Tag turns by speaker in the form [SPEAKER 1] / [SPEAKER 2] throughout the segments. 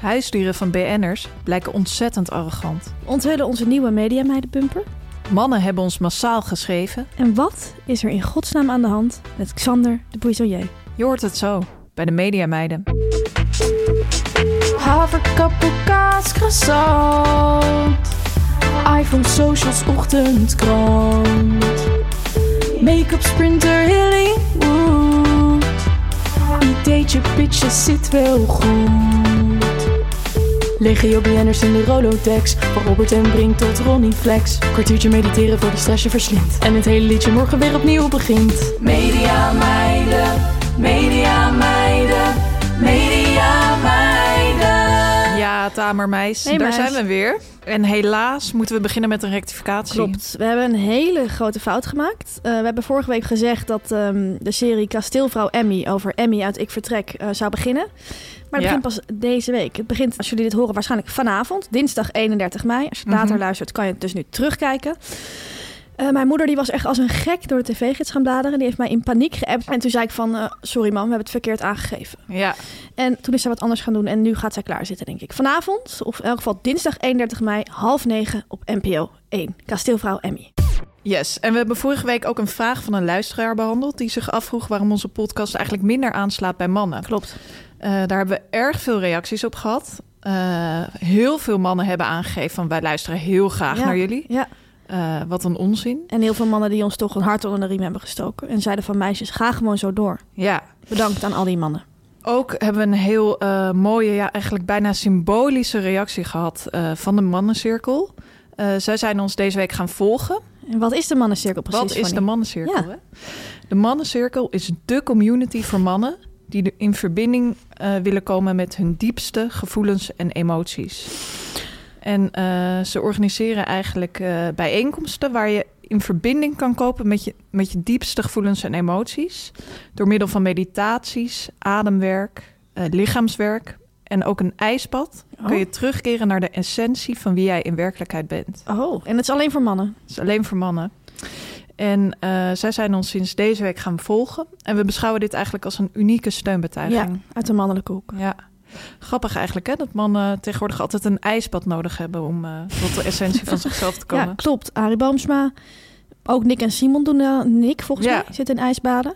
[SPEAKER 1] Huisdieren van BN'ers blijken ontzettend arrogant.
[SPEAKER 2] Onthullen onze nieuwe mediameidenbumper.
[SPEAKER 1] Mannen hebben ons massaal geschreven.
[SPEAKER 2] En wat is er in godsnaam aan de hand met Xander de Buisselier?
[SPEAKER 1] Je hoort het zo bij de Mediameiden.
[SPEAKER 3] Haverkappel, kaas, croissant. iPhone, socials, ochtendkrant. Make-up, sprinter, Hollywood. Ideetje, pitches, zit wel goed. Legio BN'ers in de Rolodex. Van Robert en Brink tot Ronnie Flex. Kwartiertje mediteren voor die stress je verslindt. En het hele liedje morgen weer opnieuw begint. Media meiden, media
[SPEAKER 1] Tamermeis,
[SPEAKER 2] Hey,
[SPEAKER 1] daar
[SPEAKER 2] meis.
[SPEAKER 1] zijn we weer. En helaas moeten we beginnen met een rectificatie.
[SPEAKER 2] Klopt. We hebben een hele grote fout gemaakt. Eh, we hebben vorige week gezegd dat ehm, de serie Kasteelvrouw Emmy over Emmy uit Ik Vertrek eh, zou beginnen. Maar het
[SPEAKER 1] Ja.
[SPEAKER 2] begint pas deze week. Het begint, als jullie dit horen, waarschijnlijk vanavond, dinsdag 31 mei. Als je later
[SPEAKER 1] Mhm.
[SPEAKER 2] luistert, kan je het dus nu terugkijken. Eh, mijn moeder die was echt als een gek door de tv-gids gaan bladeren. Die heeft mij in paniek geappt. En toen zei ik van, eh, sorry man, we hebben het verkeerd aangegeven.
[SPEAKER 1] Ja,
[SPEAKER 2] En toen is zij wat anders gaan doen en nu gaat zij klaarzitten, denk ik. Vanavond, of in elk geval dinsdag 31 mei, half negen op NPO 1. Kasteelvrouw Emmy.
[SPEAKER 1] yes. En we hebben vorige week ook een vraag van een luisteraar behandeld... die zich afvroeg waarom onze podcast eigenlijk minder aanslaat bij mannen.
[SPEAKER 2] Klopt.
[SPEAKER 1] Eh, daar hebben we erg veel reacties op gehad. Eh, heel veel mannen hebben aangegeven van... wij luisteren heel graag
[SPEAKER 2] Ja.
[SPEAKER 1] naar jullie.
[SPEAKER 2] Ja.
[SPEAKER 1] Eh, wat een onzin.
[SPEAKER 2] En heel veel mannen die ons toch een hart onder de riem hebben gestoken. En zeiden van meisjes, ga gewoon zo door.
[SPEAKER 1] Ja,
[SPEAKER 2] Bedankt aan al die mannen.
[SPEAKER 1] Ook hebben we een heel eh, mooie, ja, eigenlijk bijna symbolische reactie gehad eh, van de mannencirkel. Zij zijn ons deze week gaan volgen.
[SPEAKER 2] En wat is de mannencirkel precies?
[SPEAKER 1] Wat is de mannencirkel?
[SPEAKER 2] Ja.
[SPEAKER 1] Hè? De mannencirkel is de community voor mannen die in verbinding willen komen met hun diepste gevoelens en emoties. En eh, ze organiseren eigenlijk eh, bijeenkomsten waar je in verbinding kan komen met je, met je diepste gevoelens en emoties. Door middel van meditaties, ademwerk, eh, lichaamswerk en ook een ijsbad
[SPEAKER 2] Oh.
[SPEAKER 1] kun je terugkeren naar de essentie van wie jij in werkelijkheid bent.
[SPEAKER 2] Oh, en het is alleen voor mannen.
[SPEAKER 1] Het is alleen voor mannen. En zij zijn ons sinds deze week gaan volgen. En we beschouwen dit eigenlijk als een unieke
[SPEAKER 2] Ja,
[SPEAKER 1] steunbetuiging.
[SPEAKER 2] uit de mannelijke hoek.
[SPEAKER 1] Ja. Grappig eigenlijk, hè? Dat mannen tegenwoordig altijd een ijsbad nodig hebben om eh, tot de essentie van zichzelf te komen.
[SPEAKER 2] Ja, klopt. Arie Boomsma. Ook Nick en Simon doen uh, Nick, volgens
[SPEAKER 1] Ja.
[SPEAKER 2] mij, zit in ijsbaden.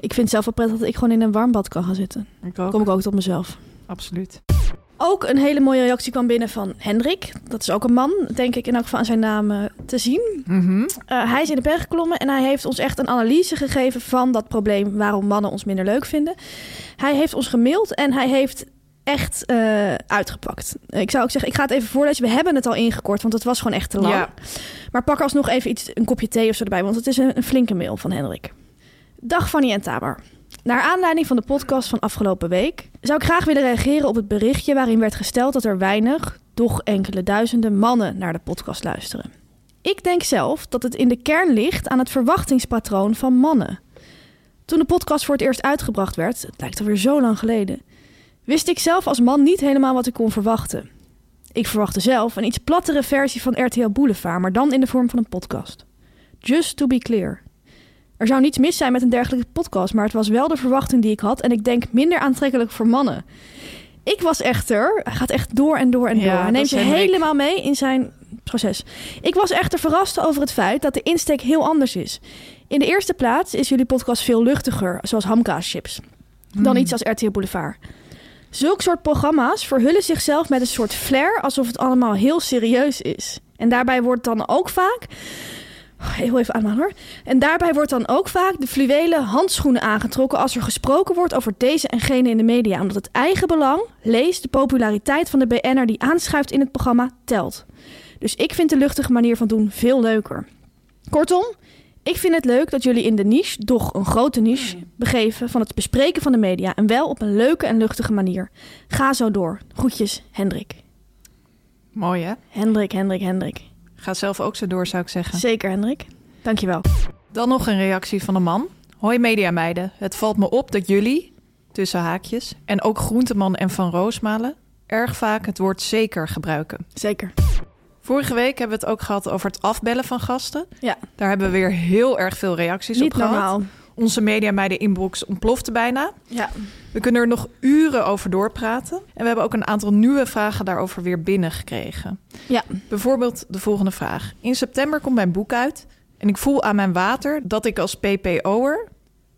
[SPEAKER 2] Ik vind het zelf wel prettig dat ik gewoon in een warm bad kan gaan zitten.
[SPEAKER 1] Ik ook.
[SPEAKER 2] Kom ik ook tot mezelf.
[SPEAKER 1] Absoluut.
[SPEAKER 2] Ook een hele mooie reactie kwam binnen van Hendrik. Dat is ook een man, denk ik, in elk geval aan zijn naam eh, te zien.
[SPEAKER 1] Mhm.
[SPEAKER 2] Eh, hij is in de berg geklommen en hij heeft ons echt een analyse gegeven van dat probleem waarom mannen ons minder leuk vinden. Hij heeft ons gemaild en hij heeft echt eh, uitgepakt. Ik zou ook zeggen, ik ga het even voorlezen. We hebben het al ingekort, want het was gewoon echt te lang.
[SPEAKER 1] Ja.
[SPEAKER 2] Maar pak alsnog even iets, een kopje thee of zo erbij, want het is een, een flinke mail van Hendrik. Dag Fanny en Tamer. Naar aanleiding van de podcast van afgelopen week zou ik graag willen reageren op het berichtje waarin werd gesteld dat er weinig, doch enkele duizenden mannen naar de podcast luisteren. Ik denk zelf dat het in de kern ligt aan het verwachtingspatroon van mannen. Toen de podcast voor het eerst uitgebracht werd, het lijkt alweer zo lang geleden, wist ik zelf als man niet helemaal wat ik kon verwachten. Ik verwachtte zelf een iets plattere versie van RTL Boulevard, maar dan in de vorm van een podcast. Just to be clear. Er zou niets mis zijn met een dergelijke podcast, maar het was wel de verwachting die ik had en ik denk minder aantrekkelijk voor mannen. Ik was echter, hij gaat echt door en door en
[SPEAKER 1] Ja,
[SPEAKER 2] door. Hij neemt je helemaal mee in zijn proces. Ik was echter verrast over het feit dat de insteek heel anders is. In de eerste plaats is jullie podcast veel luchtiger, zoals hamkaaschips, dan iets als RTL Boulevard. Zulk soort programma's verhullen zichzelf met een soort flair alsof het allemaal heel serieus is. En daarbij wordt dan ook vaak Heel even aanhalen hoor. En daarbij wordt dan ook vaak de fluwelen handschoenen aangetrokken als er gesproken wordt over deze en gene in de media. Omdat het eigen belang, lees de populariteit van de BN'er die aanschuift in het programma, telt. Dus ik vind de luchtige manier van doen veel leuker. Kortom, ik vind het leuk dat jullie in de niche, doch een grote niche, begeven van het bespreken van de media. En wel op een leuke en luchtige manier. Ga zo door. Groetjes, Hendrik.
[SPEAKER 1] Mooi hè?
[SPEAKER 2] Hendrik, Hendrik, Hendrik.
[SPEAKER 1] Ga zelf ook zo door, zou ik zeggen.
[SPEAKER 2] Zeker, Hendrik. Dankjewel.
[SPEAKER 1] Dan nog een reactie van een man. Hoi mediameiden, het valt me op dat jullie, tussen haakjes, en ook Groenteman en Van Roosmalen, erg vaak het woord zeker gebruiken.
[SPEAKER 2] Zeker.
[SPEAKER 1] Vorige week hebben we het ook gehad over het afbellen van gasten.
[SPEAKER 2] Ja,
[SPEAKER 1] Daar hebben we weer heel erg veel reacties
[SPEAKER 2] niet
[SPEAKER 1] op gehad.
[SPEAKER 2] normaal.
[SPEAKER 1] Onze mediameiden inbox ontplofte bijna.
[SPEAKER 2] Ja.
[SPEAKER 1] We kunnen er nog uren over doorpraten. En we hebben ook een aantal nieuwe vragen daarover weer binnengekregen.
[SPEAKER 2] Ja.
[SPEAKER 1] Bijvoorbeeld de volgende vraag. In september komt mijn boek uit. En ik voel aan mijn water dat ik als PPO'er,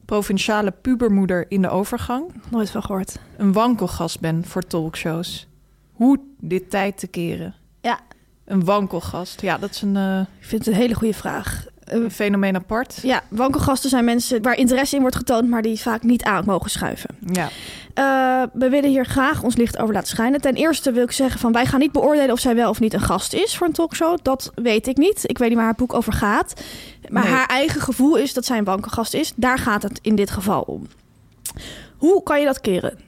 [SPEAKER 1] provinciale pubermoeder in de overgang,
[SPEAKER 2] Nooit van gehoord.
[SPEAKER 1] een wankelgast ben voor talkshows. Hoe dit tijd te keren?
[SPEAKER 2] Ja,
[SPEAKER 1] Een wankelgast. Ja, dat is een, eh,
[SPEAKER 2] ik vind het een hele goede vraag.
[SPEAKER 1] Een fenomeen apart.
[SPEAKER 2] ja, wankelgasten zijn mensen waar interesse in wordt getoond, maar die vaak niet aan mogen schuiven.
[SPEAKER 1] Ja.
[SPEAKER 2] Eh, we willen hier graag ons licht over laten schijnen. Ten eerste wil ik zeggen van wij gaan niet beoordelen of zij wel of niet een gast is voor een talkshow. Dat weet ik niet. Ik weet niet waar haar boek over gaat. Maar
[SPEAKER 1] Nee.
[SPEAKER 2] haar eigen gevoel is dat zij een wankelgast is. Daar gaat het in dit geval om. Hoe kan je dat keren?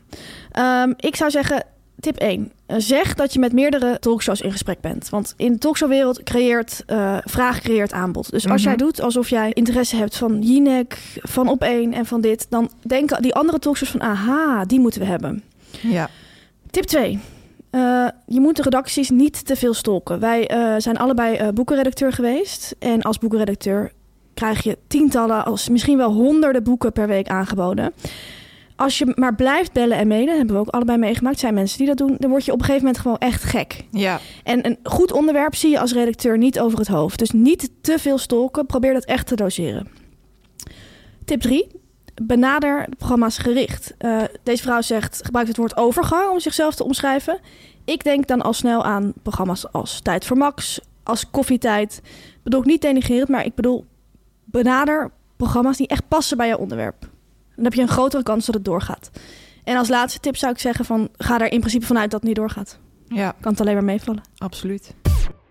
[SPEAKER 2] Ehm, ik zou zeggen, tip 1. Eh, zeg dat je met meerdere talkshows in gesprek bent. Want in de talkshowwereld creëert eh, vraag creëert aanbod. Dus als
[SPEAKER 1] Mhm.
[SPEAKER 2] jij doet alsof jij interesse hebt van Jinek, van Op1 en van dit... dan denken die andere talkshows van... aha, die moeten we hebben.
[SPEAKER 1] Ja.
[SPEAKER 2] Tip 2. Eh, je moet de redacties niet te veel stalken. Wij zijn allebei boekenredacteur geweest. En als boekenredacteur krijg je tientallen, als misschien wel honderden boeken per week aangeboden. Als je maar blijft bellen en mailen, hebben we ook allebei meegemaakt, zijn mensen die dat doen, dan word je op een gegeven moment gewoon echt gek.
[SPEAKER 1] Ja.
[SPEAKER 2] En een goed onderwerp zie je als redacteur niet over het hoofd. Dus niet te veel stalken, probeer dat echt te doseren. Tip 3. Benader de programma's gericht. Eh, deze vrouw zegt, gebruikt het woord overgang om zichzelf te omschrijven. Ik denk dan al snel aan programma's als Tijd voor Max, als Koffietijd. Bedoel ik niet denigrerend, maar ik bedoel benader programma's die echt passen bij jouw onderwerp. Dan heb je een grotere kans dat het doorgaat. En als laatste tip zou ik zeggen van, ga er in principe vanuit dat het niet doorgaat.
[SPEAKER 1] Ja,
[SPEAKER 2] Kan het alleen maar meevallen.
[SPEAKER 1] absoluut.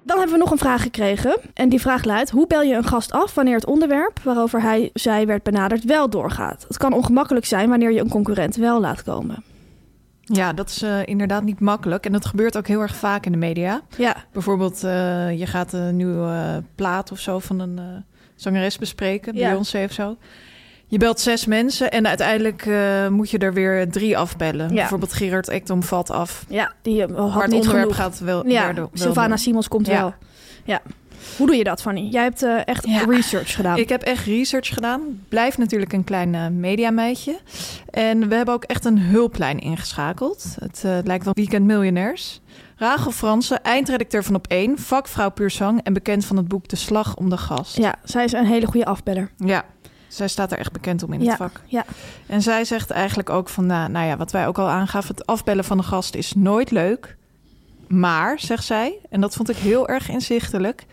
[SPEAKER 2] Dan hebben we nog een vraag gekregen. En die vraag luidt: hoe bel je een gast af wanneer het onderwerp waarover hij zij werd benaderd wel doorgaat? Het kan ongemakkelijk zijn wanneer je een concurrent wel laat komen.
[SPEAKER 1] Ja, dat is eh, inderdaad niet makkelijk. En dat gebeurt ook heel erg vaak in de media.
[SPEAKER 2] Ja,
[SPEAKER 1] Bijvoorbeeld, eh, je gaat een nieuwe eh, plaat of zo van een zangeres bespreken,
[SPEAKER 2] Ja.
[SPEAKER 1] Beyoncé of zo. Je belt zes mensen en uiteindelijk eh, moet je er weer drie afbellen.
[SPEAKER 2] Ja.
[SPEAKER 1] Bijvoorbeeld Gerard Ekdom valt af.
[SPEAKER 2] ja die eh, had
[SPEAKER 1] maar het
[SPEAKER 2] niet
[SPEAKER 1] onderwerp
[SPEAKER 2] genoeg.
[SPEAKER 1] gaat wel
[SPEAKER 2] ja,
[SPEAKER 1] wel
[SPEAKER 2] Sylvana. Simons komt
[SPEAKER 1] Ja.
[SPEAKER 2] wel. Ja. Hoe doe je dat, Fanny? Jij hebt eh, echt
[SPEAKER 1] Ja.
[SPEAKER 2] research gedaan.
[SPEAKER 1] Ik heb echt research gedaan. Blijf natuurlijk een klein eh, mediameidje. En we hebben ook echt een hulplijn ingeschakeld. Het lijkt wel Weekend Miljonairs. Rachel Fransen, eindredacteur van Op1, vakvrouw puur zang... en bekend van het boek De Slag om de Gast.
[SPEAKER 2] Ja, zij is een hele goede afbeller.
[SPEAKER 1] Ja, zij staat er echt bekend om in
[SPEAKER 2] Ja,
[SPEAKER 1] het vak.
[SPEAKER 2] ja.
[SPEAKER 1] En zij zegt eigenlijk ook van, nou, nou ja, wat wij ook al aangaven... het afbellen van een gast is nooit leuk. Maar, zegt zij, en dat vond ik heel erg inzichtelijk...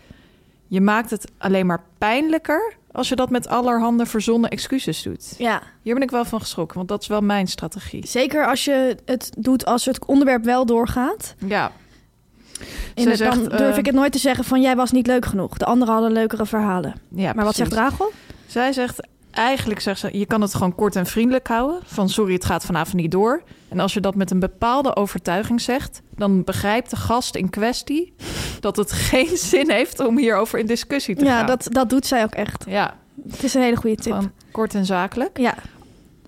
[SPEAKER 1] je maakt het alleen maar pijnlijker... als je dat met allerhande verzonnen excuses doet.
[SPEAKER 2] Ja,
[SPEAKER 1] Hier ben ik wel van geschrokken, want dat is wel mijn strategie.
[SPEAKER 2] zeker als je het doet als het onderwerp wel doorgaat.
[SPEAKER 1] Ja,
[SPEAKER 2] In dan durf
[SPEAKER 1] eh,
[SPEAKER 2] ik het nooit te zeggen van jij was niet leuk genoeg. De anderen hadden leukere verhalen.
[SPEAKER 1] ja
[SPEAKER 2] maar wat zegt. Rachel?
[SPEAKER 1] Zij zegt, eigenlijk zegt ze, je kan het gewoon kort en vriendelijk houden. Van sorry, het gaat vanavond niet door. En als je dat met een bepaalde overtuiging zegt, dan begrijpt de gast in kwestie dat het geen zin heeft om hierover in discussie te
[SPEAKER 2] Ja,
[SPEAKER 1] gaan.
[SPEAKER 2] dat, dat doet zij ook echt.
[SPEAKER 1] Ja,
[SPEAKER 2] Het is een hele goede tip.
[SPEAKER 1] kort en zakelijk.
[SPEAKER 2] Ja,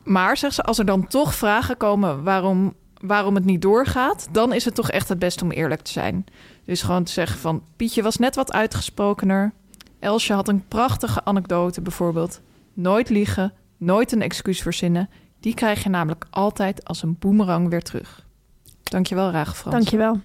[SPEAKER 1] Maar zegt ze, als er dan toch vragen komen waarom, waarom het niet doorgaat, dan is het toch echt het beste om eerlijk te zijn. Dus gewoon te zeggen van Pietje was net wat uitgesprokener. Elsje had een prachtige anekdote bijvoorbeeld. Nooit liegen, nooit een excuus verzinnen. Die krijg je namelijk altijd als een boemerang weer terug. Dankjewel, Rage Frans.
[SPEAKER 2] dankjewel.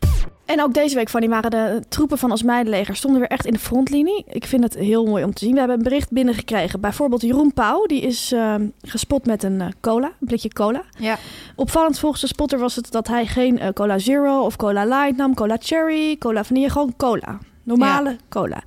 [SPEAKER 2] En ook deze week, Fanny, waren de troepen van ons meidenleger stonden weer echt in de frontlinie. Ik vind het heel mooi om te zien. We hebben een bericht binnengekregen. Bijvoorbeeld Jeroen Pauw, die is eh, gespot met een eh, cola, een blikje cola.
[SPEAKER 1] Ja.
[SPEAKER 2] Opvallend volgens de spotter was het dat hij geen eh, cola zero of cola light nam, cola cherry, cola vanille, gewoon cola. Normale cola.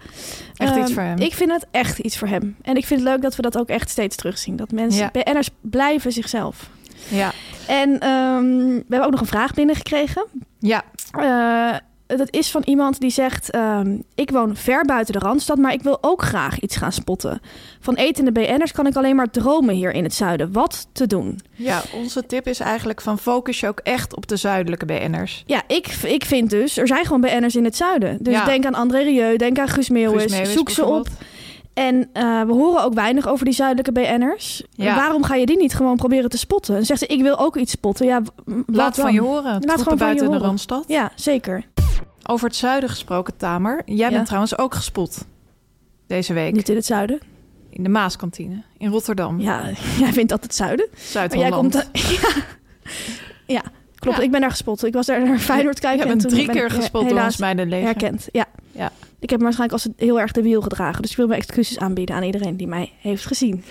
[SPEAKER 1] Echt iets
[SPEAKER 2] Ehm,
[SPEAKER 1] voor hem.
[SPEAKER 2] Ik vind het echt iets voor hem. En ik vind het leuk dat we dat ook echt steeds terugzien. Dat mensen,
[SPEAKER 1] Ja.
[SPEAKER 2] BN'ers blijven zichzelf.
[SPEAKER 1] Ja.
[SPEAKER 2] En ehm, we hebben ook nog een vraag binnengekregen.
[SPEAKER 1] Ja.
[SPEAKER 2] Eh, dat is van iemand die zegt: ehm, Ik woon ver buiten de randstad, maar ik wil ook graag iets gaan spotten. Van etende BN'ers kan ik alleen maar dromen hier in het zuiden. Wat te doen?
[SPEAKER 1] Ja, onze tip is eigenlijk van focus je ook echt op de zuidelijke BN'ers.
[SPEAKER 2] Ja, ik, ik vind dus, er zijn gewoon BN'ers in het zuiden. Dus
[SPEAKER 1] Ja.
[SPEAKER 2] denk aan André Rieu, denk aan Guus Meeuwis, zoek ze op. En eh, we horen ook weinig over die zuidelijke BN'ers.
[SPEAKER 1] Ja.
[SPEAKER 2] Waarom ga je die niet gewoon proberen te spotten? En zegt ze, ik wil ook iets spotten. Ja,
[SPEAKER 1] Laat van je horen.
[SPEAKER 2] Laat gewoon
[SPEAKER 1] buiten de. Randstad.
[SPEAKER 2] Ja, zeker.
[SPEAKER 1] Over het zuiden gesproken, Tamer. Jij
[SPEAKER 2] Ja.
[SPEAKER 1] bent trouwens ook gespot deze week.
[SPEAKER 2] Niet in het zuiden.
[SPEAKER 1] In de Maaskantine in Rotterdam.
[SPEAKER 2] Ja, jij vindt dat het zuiden.
[SPEAKER 1] Zuid-Holland.
[SPEAKER 2] ja. ja, klopt.
[SPEAKER 1] Ja.
[SPEAKER 2] Ik ben daar gespot. Ik was daar naar Feyenoord kijken.
[SPEAKER 1] Je
[SPEAKER 2] en
[SPEAKER 1] bent
[SPEAKER 2] toen
[SPEAKER 1] drie
[SPEAKER 2] ben
[SPEAKER 1] keer
[SPEAKER 2] ik, eh,
[SPEAKER 1] gespot
[SPEAKER 2] helaas
[SPEAKER 1] ons meidenleger.
[SPEAKER 2] Herkend, ja.
[SPEAKER 1] Ja.
[SPEAKER 2] Ik heb waarschijnlijk als heel erg de wiel gedragen. Dus ik wil mijn excuses aanbieden aan iedereen die mij heeft gezien.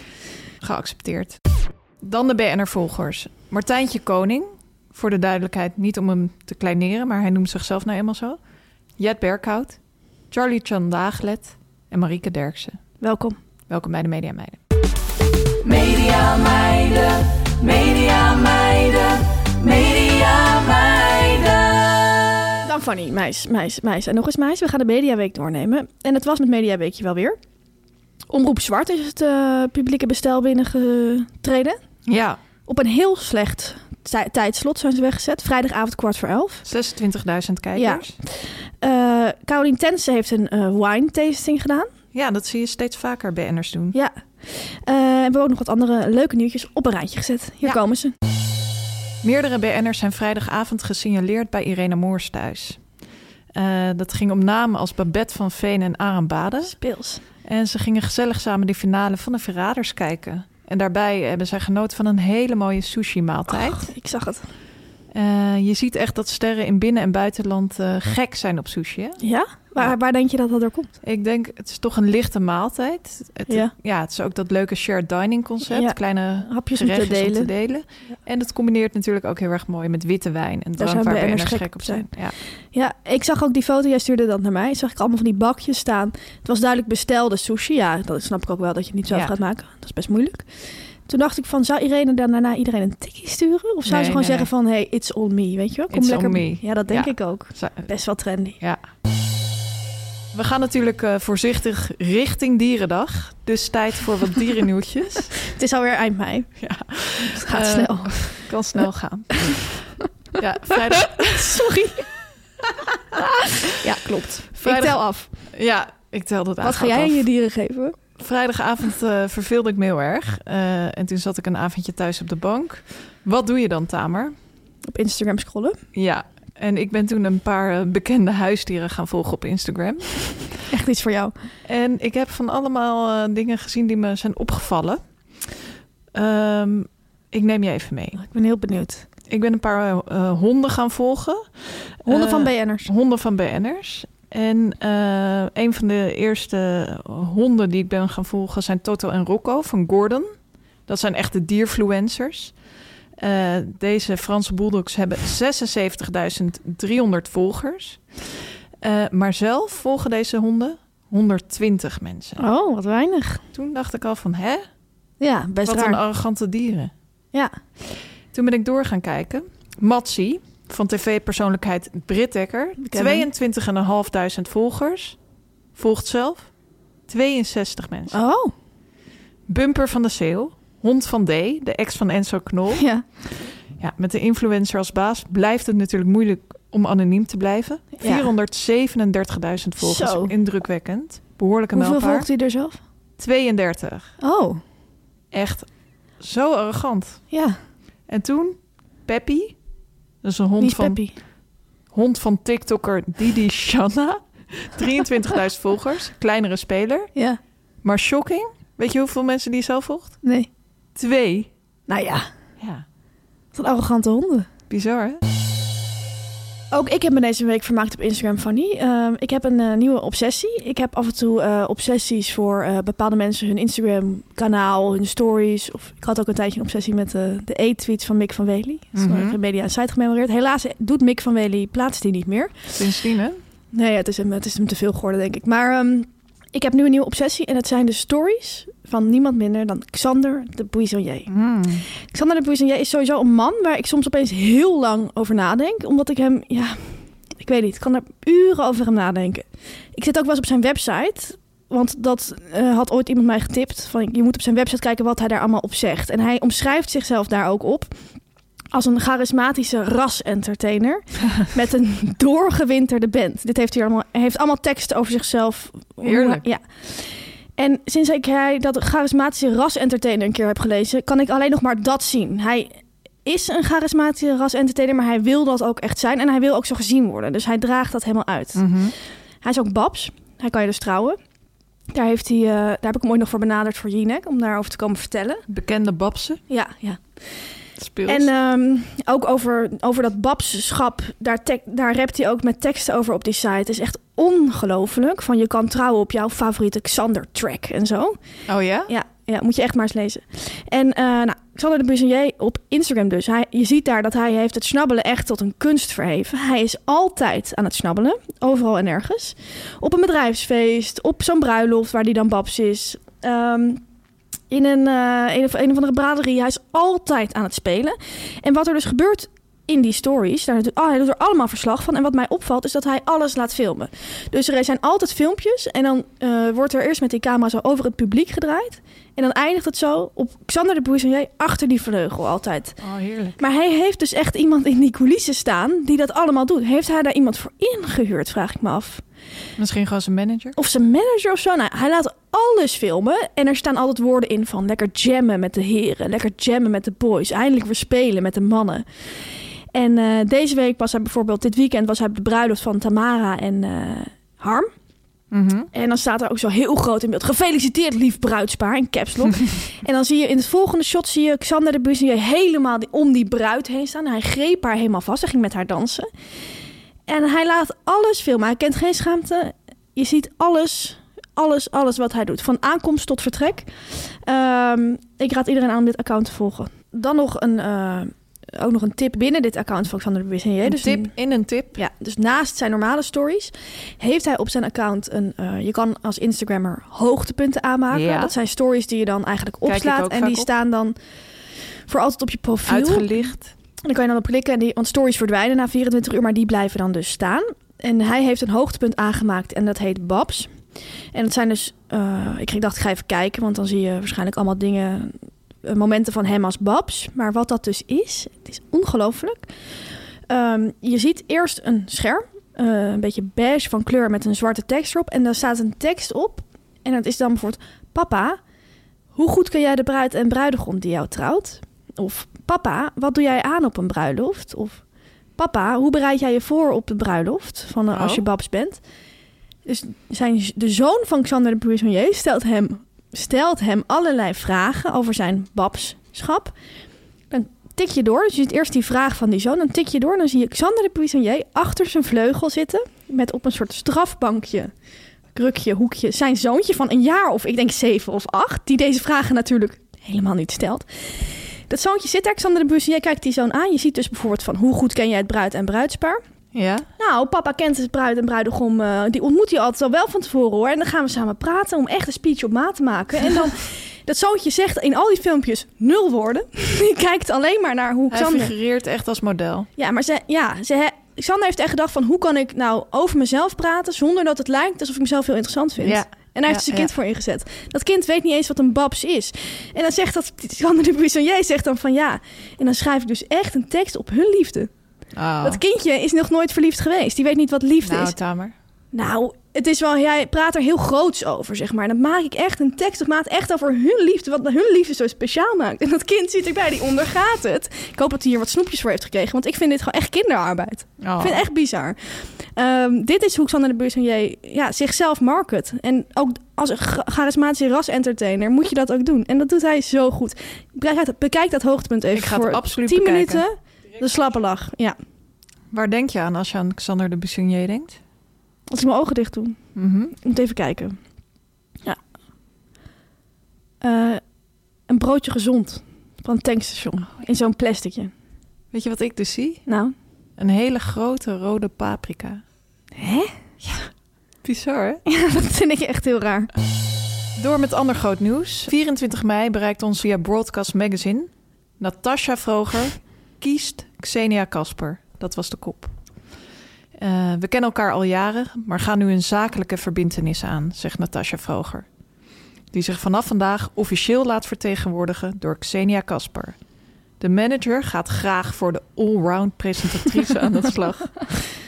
[SPEAKER 1] Geaccepteerd. Dan de BNR-volgers. Martijntje Koning. Voor de duidelijkheid, niet om hem te kleineren, maar hij noemt zichzelf nou eenmaal zo. Jet Berkhout, Charlie Chan Daaglet en Marieke Derksen.
[SPEAKER 2] Welkom.
[SPEAKER 1] Welkom bij de Media Meiden.
[SPEAKER 3] Media meiden, media meiden, media meiden.
[SPEAKER 2] Dan Fanny, meis, meis, meis. En nog eens meis. We gaan de Mediaweek doornemen. En het was met Mediaweekje wel weer. Omroep Zwart is het eh, publieke bestel binnengetreden.
[SPEAKER 1] Ja,
[SPEAKER 2] Op een heel slecht tijdslot zijn ze weggezet. Vrijdagavond kwart voor elf.
[SPEAKER 1] 26.000 kijkers.
[SPEAKER 2] Eh Caroline Tense heeft een eh, wine tasting gedaan.
[SPEAKER 1] Ja. dat zie je steeds vaker BN'ers doen.
[SPEAKER 2] Ja. En we hebben ook nog wat andere leuke nieuwtjes op een rijtje gezet. Hier
[SPEAKER 1] Ja.
[SPEAKER 2] komen ze.
[SPEAKER 1] Meerdere BN'ers zijn vrijdagavond gesignaleerd bij Irene Moors thuis. Dat ging om namen als Babette van Veen en Aram Bade.
[SPEAKER 2] Speels.
[SPEAKER 1] En ze gingen gezellig samen de finale van de Verraders kijken. En daarbij hebben zij genoten van een hele mooie sushi-maaltijd.
[SPEAKER 2] Ik zag het.
[SPEAKER 1] Eh, je ziet echt dat sterren in binnen- en buitenland eh, gek zijn op sushi. Hè?
[SPEAKER 2] Ja? Waar,
[SPEAKER 1] Ja.
[SPEAKER 2] waar denk je dat dat door komt?
[SPEAKER 1] Ik denk, het is toch een lichte maaltijd. Het,
[SPEAKER 2] Ja.
[SPEAKER 1] ja. het is ook dat leuke shared dining concept.
[SPEAKER 2] Ja.
[SPEAKER 1] Kleine
[SPEAKER 2] Hapjes om te
[SPEAKER 1] om te
[SPEAKER 2] delen.
[SPEAKER 1] delen. En het combineert natuurlijk ook heel erg mooi met witte wijn. En
[SPEAKER 2] Daar
[SPEAKER 1] drank
[SPEAKER 2] zijn
[SPEAKER 1] waar
[SPEAKER 2] BN'ers
[SPEAKER 1] BN'ers
[SPEAKER 2] gek op
[SPEAKER 1] op zijn. Ja.
[SPEAKER 2] Ja, ik zag ook die foto. Jij stuurde dat naar mij. Zag ik allemaal van die bakjes staan. Het was duidelijk bestelde sushi. Ja, dat snap ik ook wel dat je het niet zelf gaat maken. Dat is best moeilijk. Toen dacht ik van, zou Irene dan daarna iedereen een tikkie sturen? Of zou
[SPEAKER 1] Nee,
[SPEAKER 2] ze gewoon
[SPEAKER 1] nee,
[SPEAKER 2] zeggen van, hey, it's on me, weet je wel? Kom
[SPEAKER 1] It's
[SPEAKER 2] lekker.
[SPEAKER 1] on me.
[SPEAKER 2] Ja, dat denk
[SPEAKER 1] Ja.
[SPEAKER 2] ik ook. Best wel trendy.
[SPEAKER 1] Ja. We gaan natuurlijk eh, voorzichtig richting Dierendag. Dus tijd voor wat dierennieuwtjes.
[SPEAKER 2] Het is alweer eind mei.
[SPEAKER 1] Ja.
[SPEAKER 2] Het gaat
[SPEAKER 1] Eh,
[SPEAKER 2] snel.
[SPEAKER 1] kan snel gaan. ja, vrijdag,
[SPEAKER 2] Sorry. ja, klopt.
[SPEAKER 1] Vrijdag-
[SPEAKER 2] Ik tel af.
[SPEAKER 1] ja, ik tel dat
[SPEAKER 2] Wat ga jij aan je dieren geven?
[SPEAKER 1] Vrijdagavond eh, verveelde ik me heel erg. En toen zat ik een avondje thuis op de bank. Wat doe je dan, Tamer?
[SPEAKER 2] Op Instagram scrollen.
[SPEAKER 1] Ja, en ik ben toen een paar eh, bekende huisdieren gaan volgen op Instagram.
[SPEAKER 2] Echt iets voor jou.
[SPEAKER 1] En ik heb van allemaal eh, dingen gezien die me zijn opgevallen. Ehm, ik neem je even mee.
[SPEAKER 2] Ik ben heel benieuwd.
[SPEAKER 1] Ik ben een paar eh, honden gaan volgen.
[SPEAKER 2] Honden van BN'ers.
[SPEAKER 1] Honden van BN'ers. En een van de eerste honden die ik ben gaan volgen zijn Toto en Rocco van Gordon. Dat zijn echte dierfluencers. Eh, deze Franse bulldogs hebben 76.300 volgers. Eh, maar zelf volgen deze honden 120 mensen.
[SPEAKER 2] Oh, wat weinig.
[SPEAKER 1] Toen dacht ik al van, hè?
[SPEAKER 2] Ja, best
[SPEAKER 1] Wat
[SPEAKER 2] raar.
[SPEAKER 1] een arrogante dieren.
[SPEAKER 2] Ja.
[SPEAKER 1] Toen ben ik door gaan kijken. Matsi van tv-persoonlijkheid Britt Dekker.
[SPEAKER 2] hem.
[SPEAKER 1] 22.500 volgers. Volgt zelf 62 mensen.
[SPEAKER 2] Oh,
[SPEAKER 1] Bumper van de Zeeuw. Hond van D, de ex van Enzo Knol.
[SPEAKER 2] ja.
[SPEAKER 1] Ja, met de influencer als baas blijft het natuurlijk moeilijk om anoniem te blijven.
[SPEAKER 2] Ja.
[SPEAKER 1] 437.000 volgers.
[SPEAKER 2] Zo.
[SPEAKER 1] Indrukwekkend. Behoorlijke
[SPEAKER 2] Hoeveel
[SPEAKER 1] mijlpaal.
[SPEAKER 2] volgt hij er zelf?
[SPEAKER 1] 32.
[SPEAKER 2] Oh,
[SPEAKER 1] Echt zo arrogant.
[SPEAKER 2] ja.
[SPEAKER 1] En toen Peppy. Dat is een
[SPEAKER 2] Wie
[SPEAKER 1] hond
[SPEAKER 2] is
[SPEAKER 1] van,
[SPEAKER 2] Peppy?
[SPEAKER 1] hond van TikToker Didi Shanna. 23.000 volgers. Kleinere speler.
[SPEAKER 2] Ja.
[SPEAKER 1] Maar shocking. Weet je hoeveel mensen die zelf volgt?
[SPEAKER 2] Nee.
[SPEAKER 1] Twee.
[SPEAKER 2] Nou ja,
[SPEAKER 1] Ja,
[SPEAKER 2] wat een arrogante honden.
[SPEAKER 1] bizar hè?
[SPEAKER 2] Ook ik heb me deze week vermaakt op Instagram, Fanny. Ehm, ik heb een eh, nieuwe obsessie. Ik heb af en toe eh, obsessies voor eh, bepaalde mensen, hun Instagram-kanaal, hun stories. Of ik had ook een tijdje een obsessie met de e-tweets van Mick van Wely. Dat is
[SPEAKER 1] Mhm.
[SPEAKER 2] Media Site gememoreerd. Helaas doet Mick van Wely, plaatst die niet meer.
[SPEAKER 1] Sindsdien hè?
[SPEAKER 2] Nee, het is, hem, het is hem te veel geworden, denk ik. Maar ehm, ik heb nu een nieuwe obsessie en het zijn de stories van niemand minder dan Xander de Buissonnier.
[SPEAKER 1] Hmm.
[SPEAKER 2] Xander de Buissonnier is sowieso een man waar ik soms opeens heel lang over nadenk. Omdat ik hem, ja, ik weet niet, ik kan er uren over hem nadenken. Ik zit ook wel eens op zijn website. Want dat eh, had ooit iemand mij getipt. Van, je moet op zijn website kijken wat hij daar allemaal op zegt. En hij omschrijft zichzelf daar ook op. Als een charismatische ras-entertainer. met een doorgewinterde band. Dit heeft hij allemaal, hij heeft allemaal teksten over zichzelf.
[SPEAKER 1] Heerlijk.
[SPEAKER 2] ja. En sinds ik hij dat charismatische ras-entertainer een keer heb gelezen, kan ik alleen nog maar dat zien. Hij is een charismatische ras-entertainer, maar hij wil dat ook echt zijn. En hij wil ook zo gezien worden. Dus hij draagt dat helemaal uit.
[SPEAKER 1] Mhm.
[SPEAKER 2] Hij is ook babs. Hij kan je dus trouwen. Daar, heeft hij, eh, daar heb ik hem ooit nog voor benaderd voor Jinek, om daarover te komen vertellen.
[SPEAKER 1] Bekende babsen.
[SPEAKER 2] Ja, ja.
[SPEAKER 1] Speels.
[SPEAKER 2] En ehm, ook over, over dat babschap, daar, daar rapt hij ook met teksten over op die site. Het is echt ongelooflijk. Van je kan trouwen op jouw favoriete Xander-track en zo.
[SPEAKER 1] oh ja?
[SPEAKER 2] Ja, ja, moet je echt maar eens lezen. En eh nou, Xander de Buissonnier op Instagram dus. Hij, je ziet daar dat hij heeft het snabbelen echt tot een kunst verheven. Hij is altijd aan het snabbelen, overal en ergens. Op een bedrijfsfeest, op zo'n bruiloft waar hij dan babs is. Ehm, in een, eh, een, een of andere braderie. Hij is altijd aan het spelen. En wat er dus gebeurt in die stories, daar doet, oh, hij doet er allemaal verslag van. En wat mij opvalt is dat hij alles laat filmen. Dus er zijn altijd filmpjes en dan eh, wordt er eerst met die camera zo over het publiek gedraaid. En dan eindigt het zo op Xander de Buissonnier achter die vleugel altijd.
[SPEAKER 1] Oh, heerlijk.
[SPEAKER 2] Maar hij heeft dus echt iemand in die coulissen staan die dat allemaal doet. Heeft hij daar iemand voor ingehuurd, vraag ik me af.
[SPEAKER 1] Misschien gewoon zijn manager.
[SPEAKER 2] Of zijn manager of zo. Nou, hij laat alles filmen. En er staan altijd woorden in van lekker jammen met de heren. Lekker jammen met de boys. Eindelijk weer spelen met de mannen. En eh, deze week was hij bijvoorbeeld, dit weekend was hij op de bruiloft van Tamara en eh, Harm.
[SPEAKER 1] Mhm.
[SPEAKER 2] En dan staat er ook zo heel groot in beeld. Gefeliciteerd, lief bruidspaar, in caps lock. en dan zie je in het volgende shot zie je Xander de Buissonnier helemaal om die bruid heen staan. Hij greep haar helemaal vast. Hij ging met haar dansen. En hij laat alles filmen. Hij kent geen schaamte. Je ziet alles, alles, alles wat hij doet. Van aankomst tot vertrek. Ehm, ik raad iedereen aan om dit account te volgen. Dan nog een, eh, ook nog een tip binnen dit account van Xander de Buissonnier.
[SPEAKER 1] Een
[SPEAKER 2] Dus
[SPEAKER 1] tip in een tip.
[SPEAKER 2] ja, dus naast zijn normale stories heeft hij op zijn account een. eh, je kan als Instagrammer hoogtepunten aanmaken.
[SPEAKER 1] Ja.
[SPEAKER 2] Dat zijn stories die je dan eigenlijk opslaat en die
[SPEAKER 1] op.
[SPEAKER 2] staan dan voor altijd op je profiel.
[SPEAKER 1] Uitgelicht.
[SPEAKER 2] En dan kan je dan op klikken, en die, want stories verdwijnen na 24 uur, maar die blijven dan dus staan. En hij heeft een hoogtepunt aangemaakt en dat heet Babs. En dat zijn dus, eh, ik dacht, ik ga even kijken, want dan zie je waarschijnlijk allemaal dingen, momenten van hem als Babs. Maar wat dat dus is, het is ongelooflijk. Ehm, je ziet eerst een scherm, eh, een beetje beige van kleur met een zwarte tekst erop. En daar staat een tekst op. En dat is dan bijvoorbeeld, papa, hoe goed ken jij de bruid en bruidegom die jou trouwt? Of papa, wat doe jij aan op een bruiloft? Of papa, hoe bereid jij je voor op de bruiloft van eh, als
[SPEAKER 1] Oh.
[SPEAKER 2] je babs bent? Dus zijn, de zoon van Xander de Buissonnier stelt hem, stelt hem allerlei vragen over zijn babschap. Dan tik je door, dus je ziet eerst die vraag van die zoon. Dan tik je door, dan zie je Xander de Buissonnier achter zijn vleugel zitten. Met op een soort strafbankje, krukje, hoekje, zijn zoontje van een jaar of ik denk zeven of acht. Die deze vragen natuurlijk helemaal niet stelt. Dat zoontje zit daar, Xander de kijkt die zoon aan. Je ziet dus bijvoorbeeld van hoe goed ken jij het bruid en bruidspaar.
[SPEAKER 1] Ja.
[SPEAKER 2] Nou, papa kent het bruid en bruidegom. eh, die ontmoet hij altijd al wel van tevoren hoor. En dan gaan we samen praten om echt een speech op maat te maken. En dan, dat zoontje zegt in al die filmpjes nul woorden. Die kijkt alleen maar naar hoe
[SPEAKER 1] Hij
[SPEAKER 2] Xander...
[SPEAKER 1] figureert echt als model.
[SPEAKER 2] Ja, maar ze, ja, ze, Xander heeft echt gedacht van... hoe kan ik nou over mezelf praten... zonder dat het lijkt alsof ik mezelf heel interessant vind.
[SPEAKER 1] Ja.
[SPEAKER 2] En hij heeft
[SPEAKER 1] Ja,
[SPEAKER 2] zijn
[SPEAKER 1] ja.
[SPEAKER 2] kind voor ingezet. Dat kind weet niet eens wat een babs is. En dan zegt dat... Xander de Buissonnier zegt dan van ja... en dan schrijf ik dus echt een tekst op hun liefde.
[SPEAKER 1] Oh.
[SPEAKER 2] Dat kindje is nog nooit verliefd geweest. Die weet niet wat liefde
[SPEAKER 1] nou,
[SPEAKER 2] is.
[SPEAKER 1] Tamer.
[SPEAKER 2] Nou, het is wel, jij praat er heel groots over, zeg maar. Dan maak ik echt een tekst op maat echt over hun liefde, wat hun liefde zo speciaal maakt. En dat kind zit erbij, die ondergaat het. Ik hoop dat hij hier wat snoepjes voor heeft gekregen, want ik vind dit gewoon echt kinderarbeid.
[SPEAKER 1] Oh.
[SPEAKER 2] Ik vind het echt bizar. Ehm, dit is hoe Xander de Buissonnier ja, zichzelf market. En ook als een cha- charismatische ras-entertainer moet je dat ook doen. En dat doet hij zo goed. Bekijk dat, bekijk dat hoogtepunt even
[SPEAKER 1] Ik ga het
[SPEAKER 2] voor
[SPEAKER 1] absoluut
[SPEAKER 2] 10
[SPEAKER 1] bekijken.
[SPEAKER 2] minuten. De slappe lach, ja.
[SPEAKER 1] Waar denk je aan als je aan Xander de Buissonnier denkt?
[SPEAKER 2] Als ik mijn ogen dicht doe. Ik moet even kijken. Ja. Eh, een broodje gezond. Van een tankstation. In zo'n plasticje.
[SPEAKER 1] Weet je wat ik dus zie?
[SPEAKER 2] Nou.
[SPEAKER 1] Een hele grote rode paprika.
[SPEAKER 2] Hè?
[SPEAKER 1] Bizar, hè?
[SPEAKER 2] Ja, dat vind ik echt heel raar.
[SPEAKER 1] Door met ander groot nieuws. 24 mei bereikt ons via Broadcast Magazine... Natasha Vroger kiest Xenia Kasper. Dat was de kop. Eh, we kennen elkaar al jaren, maar gaan nu een zakelijke verbintenis aan, zegt Natasha Vroger. Die zich vanaf vandaag officieel laat vertegenwoordigen door Xenia Kasper. De manager gaat graag voor de allround presentatrice aan de slag.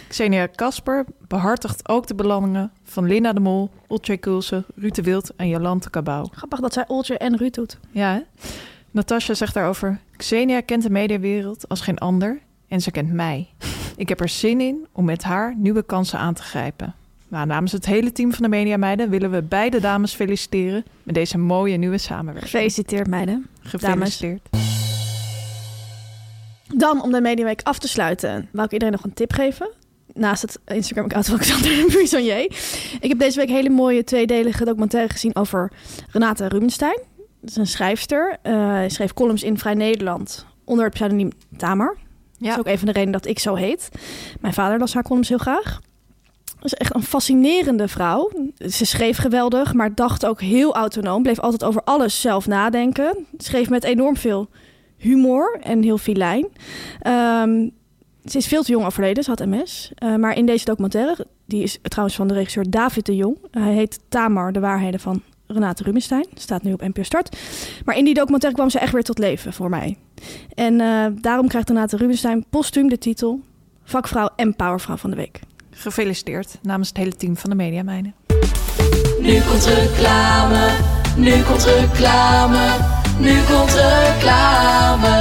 [SPEAKER 1] Xenia Kasper behartigt ook de belangen van Linda de Mol, Olcay Kulse, Ruud de Wild en Jolante Cabau.
[SPEAKER 2] Grappig dat zij Oltje en Ruud doet.
[SPEAKER 1] Ja, hè? Natasja zegt daarover... Xenia kent de mediawereld als geen ander en ze kent mij. Ik heb er zin in om met haar nieuwe kansen aan te grijpen. Nou, namens het hele team van de Mediameiden willen we beide dames feliciteren met deze mooie nieuwe samenwerking.
[SPEAKER 2] Gefeliciteerd, meiden.
[SPEAKER 1] Gefeliciteerd.
[SPEAKER 2] Dan, om de Mediaweek af te sluiten, wou ik iedereen nog een tip geven. Naast het Instagram-account van Alexander Buissonnier. Ik heb deze week een hele mooie tweedelige documentaire gezien over Renate Rubenstein. Dat is een schrijfster. Hij schreef columns in Vrij Nederland onder het pseudoniem Tamer. Dat is ook een van de redenen dat ik zo heet. Mijn vader las haar columns heel graag. Dat is echt een fascinerende vrouw. Ze schreef geweldig, maar dacht ook heel autonoom. Bleef altijd over alles zelf nadenken. Schreef met enorm veel humor en heel filijn. Ehm, ze is veel te jong overleden, ze had MS. Eh, maar in deze documentaire, die is trouwens van de regisseur David de Jong. Hij heet Tamar, de waarheden van Renate Rubenstein. Staat nu op NPO Start. Maar in die documentaire kwam ze echt weer tot leven voor mij. En eh, daarom krijgt Renate Rubenstein postuum de titel Vakvrouw en Powervrouw van de Week.
[SPEAKER 1] Gefeliciteerd namens het hele team van de Mediameiden.
[SPEAKER 3] Nu komt reclame, nu komt reclame, nu komt reclame.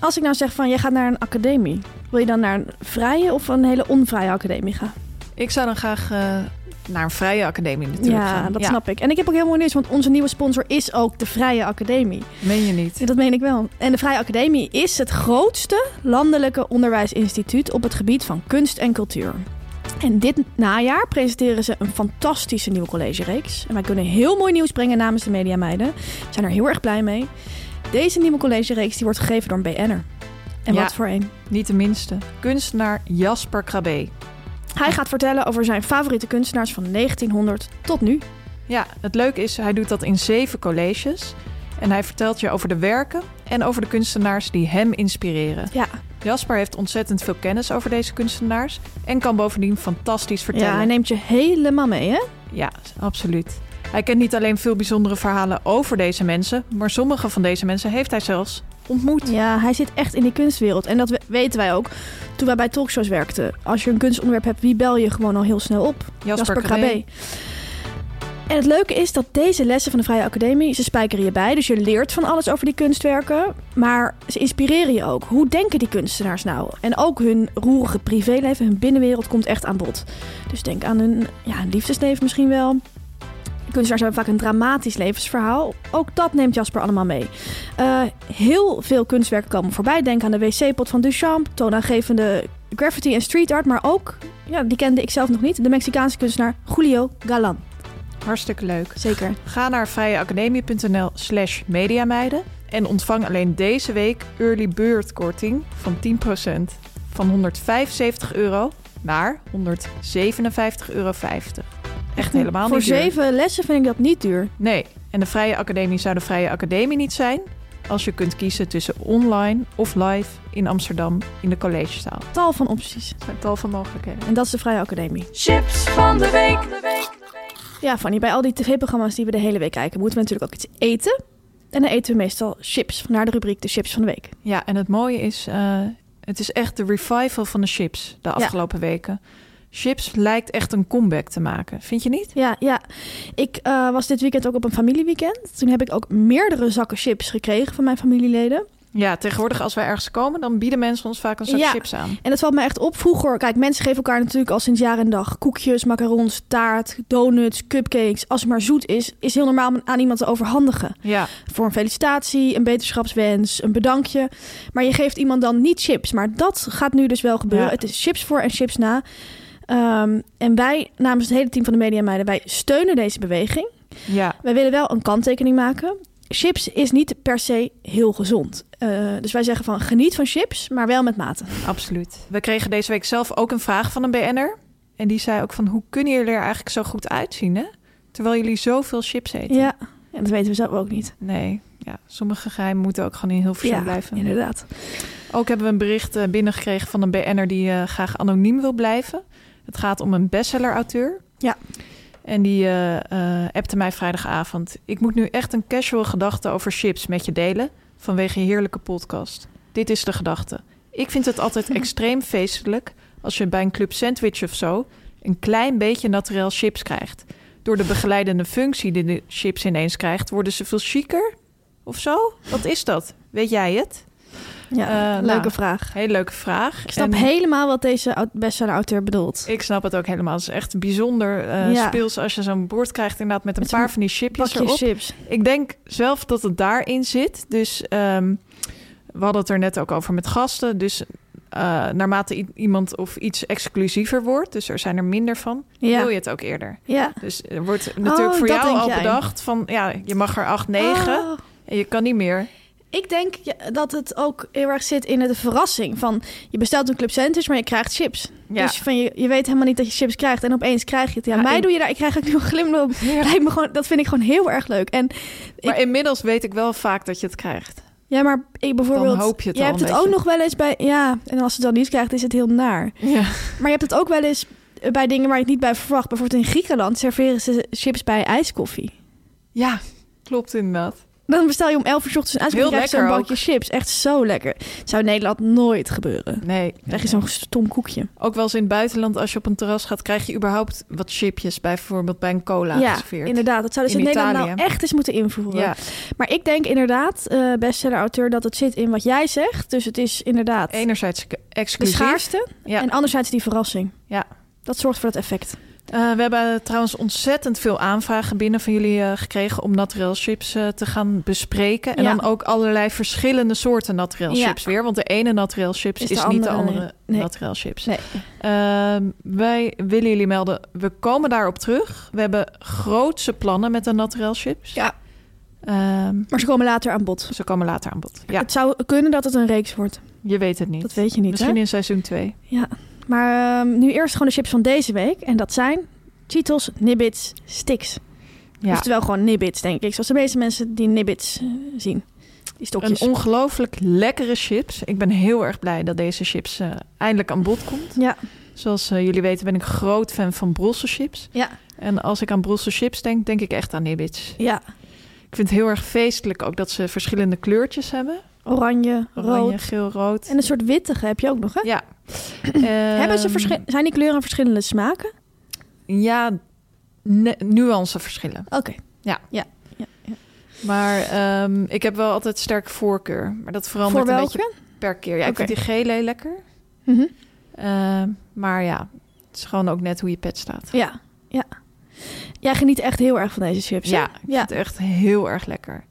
[SPEAKER 2] Als ik nou zeg van, jij gaat naar een academie. Wil je dan naar een vrije of een hele onvrije academie gaan?
[SPEAKER 1] Ik zou dan graag eh, naar een vrije academie natuurlijk
[SPEAKER 2] ja,
[SPEAKER 1] gaan.
[SPEAKER 2] dat snap ik. En ik heb ook heel mooi nieuws, want onze nieuwe sponsor is ook de Vrije Academie.
[SPEAKER 1] Meen je niet?
[SPEAKER 2] Ja, dat meen ik wel. En de Vrije Academie is het grootste landelijke onderwijsinstituut op het gebied van kunst en cultuur. En dit najaar presenteren ze een fantastische nieuwe collegereeks. En wij kunnen heel mooi nieuws brengen namens de Mediameiden. We zijn er heel erg blij mee. Deze nieuwe collegereeks die wordt gegeven door een BN'er. En
[SPEAKER 1] Ja.
[SPEAKER 2] wat voor een?
[SPEAKER 1] Niet de minste. Kunstenaar Jasper Krabbe.
[SPEAKER 2] Hij gaat vertellen over zijn favoriete kunstenaars van 1900 tot nu.
[SPEAKER 1] Ja, het leuke is, hij doet dat in zeven colleges. En hij vertelt je over de werken en over de kunstenaars die hem inspireren.
[SPEAKER 2] Ja,
[SPEAKER 1] Jasper heeft ontzettend veel kennis over deze kunstenaars en kan bovendien fantastisch vertellen.
[SPEAKER 2] ja hij neemt je helemaal mee, hè?
[SPEAKER 1] Ja, absoluut. Hij kent niet alleen veel bijzondere verhalen over deze mensen, maar sommige van deze mensen heeft hij zelfs ontmoet.
[SPEAKER 2] Ja, hij zit echt in die kunstwereld. En dat we- weten wij ook toen wij bij talkshows werkten. Als je een kunstonderwerp hebt, wie bel je gewoon al heel snel op?
[SPEAKER 1] Jasper.
[SPEAKER 2] Krabbe. En het leuke is dat deze lessen van de Vrije Academie, ze spijkeren je bij. Dus je leert van alles over die kunstwerken. Maar ze inspireren je ook. Hoe denken die kunstenaars nou? En ook hun roerige privéleven, hun binnenwereld komt echt aan bod. Dus denk aan hun ja, liefdesleven misschien wel. Kunstenaars hebben vaak een dramatisch levensverhaal. Ook dat neemt Jasper allemaal mee. Eh, heel veel kunstwerken komen voorbij. Denk aan de wc-pot van Duchamp, toonaangevende graffiti en street art. Maar ook, ja, die kende ik zelf nog niet, de Mexicaanse kunstenaar Julio Galan.
[SPEAKER 1] Hartstikke leuk.
[SPEAKER 2] Zeker.
[SPEAKER 1] Ga naar vrijeacademie.nl slash mediameiden en ontvang alleen deze week early bird korting van 10%. Van 175 euro naar 157,50 euro. Echt helemaal
[SPEAKER 2] Voor
[SPEAKER 1] niet duur.
[SPEAKER 2] zeven lessen vind ik dat niet duur.
[SPEAKER 1] Nee, en de Vrije Academie zou de Vrije Academie niet zijn... als je kunt kiezen tussen online of live in Amsterdam in de collegezaal.
[SPEAKER 2] Tal van opties.
[SPEAKER 1] Er zijn tal van mogelijkheden.
[SPEAKER 2] En dat is de Vrije Academie.
[SPEAKER 3] Chips van de week.
[SPEAKER 2] Ja, Fanny, bij al die tv-programma's die we de hele week kijken, moeten we natuurlijk ook iets eten. En dan eten we meestal chips. Vandaar de rubriek de chips van de week.
[SPEAKER 1] Ja, en het mooie is, eh, het is echt de revival van de chips de afgelopen weken. Chips lijkt echt een comeback te maken, vind je niet?
[SPEAKER 2] Ja, ja. Ik eh, was dit weekend ook op een familieweekend. Toen heb ik ook meerdere zakken chips gekregen van mijn familieleden.
[SPEAKER 1] Ja, tegenwoordig als wij ergens komen, dan bieden mensen ons vaak een zak
[SPEAKER 2] Ja.
[SPEAKER 1] chips aan.
[SPEAKER 2] En dat valt me echt op. Vroeger, kijk, mensen geven elkaar natuurlijk al sinds jaar en dag koekjes, macarons, taart, donuts, cupcakes. Als het maar zoet is, is heel normaal om aan iemand te overhandigen.
[SPEAKER 1] Ja,
[SPEAKER 2] Voor een felicitatie, een beterschapswens, een bedankje. Maar je geeft iemand dan niet chips. Maar dat gaat nu dus wel gebeuren.
[SPEAKER 1] Ja.
[SPEAKER 2] Het is chips voor en chips na. Ehm, en wij, namens het hele team van de Media Meiden, wij steunen deze beweging.
[SPEAKER 1] ja.
[SPEAKER 2] Wij willen wel een kanttekening maken. Chips is niet per se heel gezond. Eh, dus wij zeggen van geniet van chips, maar wel met mate.
[SPEAKER 1] Absoluut. We kregen deze week zelf ook een vraag van een BN'er. En die zei ook van, hoe kunnen jullie er eigenlijk zo goed uitzien, hè? Terwijl jullie zoveel chips eten.
[SPEAKER 2] Ja, en dat weten we zelf ook niet.
[SPEAKER 1] Nee, ja, sommige geheimen moeten ook gewoon in heel
[SPEAKER 2] Ja,
[SPEAKER 1] blijven.
[SPEAKER 2] inderdaad.
[SPEAKER 1] Ook hebben we een bericht eh, binnengekregen van een BN'er die eh, graag anoniem wil blijven. Het gaat om een bestseller-auteur.
[SPEAKER 2] Ja.
[SPEAKER 1] En die appte mij vrijdagavond. Ik moet nu echt een casual gedachte over chips met je delen vanwege je heerlijke podcast. Dit is de gedachte. Ik vind het altijd extreem feestelijk als je bij een club sandwich of zo een klein beetje naturel chips krijgt. Door de begeleidende functie die de chips ineens krijgt, worden ze veel chiquer of zo? Wat is dat? Weet jij het?
[SPEAKER 2] Ja,
[SPEAKER 1] Eh,
[SPEAKER 2] leuke
[SPEAKER 1] nou,
[SPEAKER 2] vraag.
[SPEAKER 1] Hele leuke vraag.
[SPEAKER 2] Ik snap
[SPEAKER 1] En
[SPEAKER 2] helemaal wat deze au- bestseller-auteur bedoelt.
[SPEAKER 1] Ik snap het ook helemaal. Het is echt bijzonder eh
[SPEAKER 2] Ja.
[SPEAKER 1] speels als je zo'n bord krijgt inderdaad met een
[SPEAKER 2] Met
[SPEAKER 1] paar van die chipjes erop.
[SPEAKER 2] chips.
[SPEAKER 1] Ik denk zelf dat het daarin zit. Dus ehm, we hadden het er net ook over met gasten. Dus eh, naarmate iemand of iets exclusiever wordt, dus er zijn er minder van,
[SPEAKER 2] Ja.
[SPEAKER 1] wil je het ook eerder.
[SPEAKER 2] Ja.
[SPEAKER 1] Dus er wordt natuurlijk
[SPEAKER 2] Oh,
[SPEAKER 1] voor jou al
[SPEAKER 2] jij.
[SPEAKER 1] bedacht van, ja, je mag er 8, 9
[SPEAKER 2] Oh.
[SPEAKER 1] en je kan niet meer.
[SPEAKER 2] Ik denk ja, dat het ook heel erg zit in de verrassing van je bestelt een club sandwich, maar je krijgt chips.
[SPEAKER 1] Ja.
[SPEAKER 2] Dus van je, je weet helemaal niet dat je chips krijgt en opeens krijg je het. Ja,
[SPEAKER 1] Ja,
[SPEAKER 2] mij
[SPEAKER 1] in-
[SPEAKER 2] doe je daar. Ik krijg ook nu een glimlach. Lijkt me gewoon, dat vind ik gewoon heel erg leuk. En
[SPEAKER 1] Maar inmiddels weet ik wel vaak dat je het krijgt.
[SPEAKER 2] ja, maar ik bijvoorbeeld.
[SPEAKER 1] Dan hoop je het
[SPEAKER 2] jij hebt het ook nog wel eens bij. Ja, en als je het dan niet krijgt, is het heel naar.
[SPEAKER 1] Ja.
[SPEAKER 2] Maar je hebt het ook wel eens bij dingen waar je het niet bij verwacht. Bijvoorbeeld in Griekenland serveren ze chips bij ijskoffie.
[SPEAKER 1] ja, klopt inderdaad.
[SPEAKER 2] Dan bestel je om 11 uur 's ochtends een krijg je zo'n bakje chips. Echt zo lekker. Zou in Nederland nooit gebeuren.
[SPEAKER 1] Nee.
[SPEAKER 2] Dan krijg je zo'n stom koekje.
[SPEAKER 1] Ook wel eens in het buitenland, als je op een terras gaat, krijg je überhaupt wat chipjes, bijvoorbeeld bij een cola
[SPEAKER 2] ja,
[SPEAKER 1] geserveerd.
[SPEAKER 2] inderdaad. Dat zouden ze
[SPEAKER 1] In
[SPEAKER 2] in, Nederland nou echt eens moeten invoeren.
[SPEAKER 1] Ja,
[SPEAKER 2] Maar ik denk inderdaad, eh bestseller-auteur, dat het zit in wat jij zegt. Dus het is inderdaad
[SPEAKER 1] enerzijds
[SPEAKER 2] de
[SPEAKER 1] exclusief.
[SPEAKER 2] schaarste
[SPEAKER 1] Ja.
[SPEAKER 2] en anderzijds die verrassing.
[SPEAKER 1] Ja.
[SPEAKER 2] Dat zorgt voor dat effect.
[SPEAKER 1] Eh, we hebben trouwens ontzettend veel aanvragen binnen van jullie eh, gekregen om naturel chips eh, te gaan bespreken. En
[SPEAKER 2] Ja.
[SPEAKER 1] dan ook allerlei verschillende soorten naturel
[SPEAKER 2] Ja.
[SPEAKER 1] chips weer. Want de ene naturel chips
[SPEAKER 2] Is
[SPEAKER 1] niet de
[SPEAKER 2] andere- nee.
[SPEAKER 1] naturel chips.
[SPEAKER 2] Nee.
[SPEAKER 1] Ehm, wij willen jullie melden, we komen daarop terug. We hebben grootse plannen met de naturel chips.
[SPEAKER 2] Ja.
[SPEAKER 1] Ehm,
[SPEAKER 2] Maar ze komen later aan bod.
[SPEAKER 1] ze komen later aan bod. Ja,
[SPEAKER 2] Het zou kunnen dat het een reeks wordt.
[SPEAKER 1] je weet het niet.
[SPEAKER 2] Dat weet je niet,
[SPEAKER 1] Misschien
[SPEAKER 2] hè?
[SPEAKER 1] in seizoen 2.
[SPEAKER 2] Ja. Maar ehm, nu eerst gewoon de chips van deze week. En dat zijn Cheetos, Nibbits, Sticks.
[SPEAKER 1] Ja.
[SPEAKER 2] Oftewel gewoon Nibbits, denk ik. Zoals de meeste mensen die Nibbits eh, zien. Die stokjes.
[SPEAKER 1] Een ongelooflijk lekkere chips. Ik ben heel erg blij dat deze chips eh, eindelijk aan bod komt.
[SPEAKER 2] Ja.
[SPEAKER 1] Zoals eh, jullie weten ben ik groot fan van Brussels chips.
[SPEAKER 2] Ja.
[SPEAKER 1] En als ik aan Brussels chips denk, denk ik echt aan Nibbits.
[SPEAKER 2] Ja.
[SPEAKER 1] Ik vind het heel erg feestelijk ook dat ze verschillende kleurtjes hebben.
[SPEAKER 2] Oranje,
[SPEAKER 1] Oranje,
[SPEAKER 2] rood.
[SPEAKER 1] geel, rood.
[SPEAKER 2] En een soort wittige heb je ook nog, hè?
[SPEAKER 1] Ja.
[SPEAKER 2] Hebben ze
[SPEAKER 1] Ehm,
[SPEAKER 2] zijn die kleuren verschillende smaken?
[SPEAKER 1] Ja, nuanceverschillen.
[SPEAKER 2] Oké.
[SPEAKER 1] Ja.
[SPEAKER 2] Ja. ja, ja.
[SPEAKER 1] Maar ehm, ik heb wel altijd sterke voorkeur. Maar dat verandert een beetje per keer. Ja, ik vind die gele lekker. Ehm, maar ja, het is gewoon ook net hoe je pet staat.
[SPEAKER 2] Ja, ja. Jij geniet echt heel erg van deze chips, hè?
[SPEAKER 1] Ja, ik vind het echt heel erg lekker.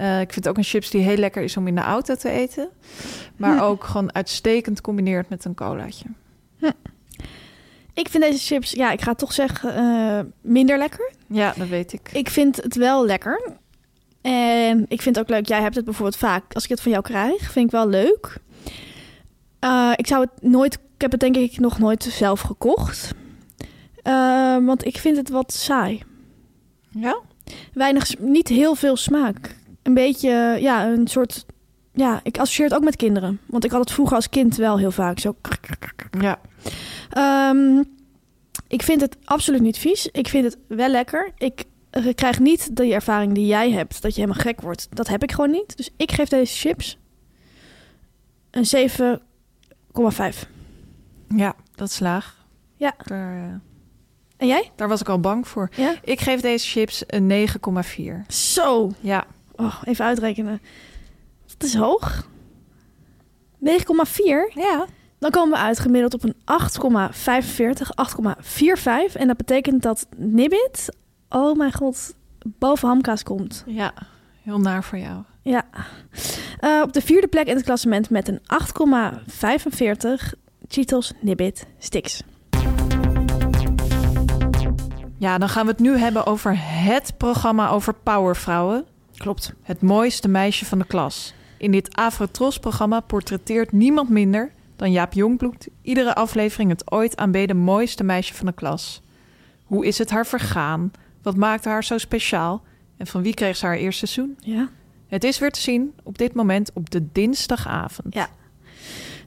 [SPEAKER 1] Eh, ik vind ook een chips die heel lekker is om in de auto te eten. Maar
[SPEAKER 2] Hm.
[SPEAKER 1] ook gewoon uitstekend combineert met een colaatje.
[SPEAKER 2] Ik vind deze chips, ja, ik ga toch zeggen, eh, minder lekker.
[SPEAKER 1] Ja, dat weet ik.
[SPEAKER 2] Ik vind het wel lekker. En ik vind het ook leuk, jij hebt het bijvoorbeeld vaak, als ik het van jou krijg, vind ik wel leuk. Eh, ik zou het nooit, ik heb het denk ik nog nooit zelf gekocht. Want ik vind het wat saai.
[SPEAKER 1] Ja?
[SPEAKER 2] Weinig, niet heel veel smaak. Een beetje, ja, een soort, ja, ik associeer het ook met kinderen. Want ik had het vroeger als kind wel heel vaak zo.
[SPEAKER 1] Ja.
[SPEAKER 2] Ehm, ik vind het absoluut niet vies. Ik vind het wel lekker. Ik eh, krijg niet die ervaring die jij hebt, dat je helemaal gek wordt. Dat heb ik gewoon niet. Dus ik geef deze chips een 7,5.
[SPEAKER 1] Ja, dat is laag.
[SPEAKER 2] Ja.
[SPEAKER 1] Daar, eh,
[SPEAKER 2] En jij?
[SPEAKER 1] daar was ik al bang voor.
[SPEAKER 2] Ja.
[SPEAKER 1] Ik geef deze chips een 9,4.
[SPEAKER 2] Zo.
[SPEAKER 1] Ja.
[SPEAKER 2] Oh, even uitrekenen. Dat is hoog. 9,4.
[SPEAKER 1] Ja.
[SPEAKER 2] Dan komen we uit gemiddeld op een 8,45, 8,45. En dat betekent dat Nibbit, oh mijn god, boven hamkaas komt.
[SPEAKER 1] Ja. Heel naar voor jou.
[SPEAKER 2] Ja. Eh, op de vierde plek in het klassement met een 8,45 Cheetos Nibbit Sticks.
[SPEAKER 1] Ja, dan gaan we het nu hebben over het programma over powervrouwen.
[SPEAKER 2] Klopt.
[SPEAKER 1] Het mooiste meisje van de klas. In dit Afrotros-programma portretteert niemand minder dan Jaap Jongbloed iedere aflevering het ooit aanbeden mooiste meisje van de klas. Hoe is het haar vergaan? Wat maakte haar zo speciaal? En van wie kreeg ze haar eerste seizoen?
[SPEAKER 2] Ja.
[SPEAKER 1] Het is weer te zien op dit moment op de dinsdagavond.
[SPEAKER 2] Ja.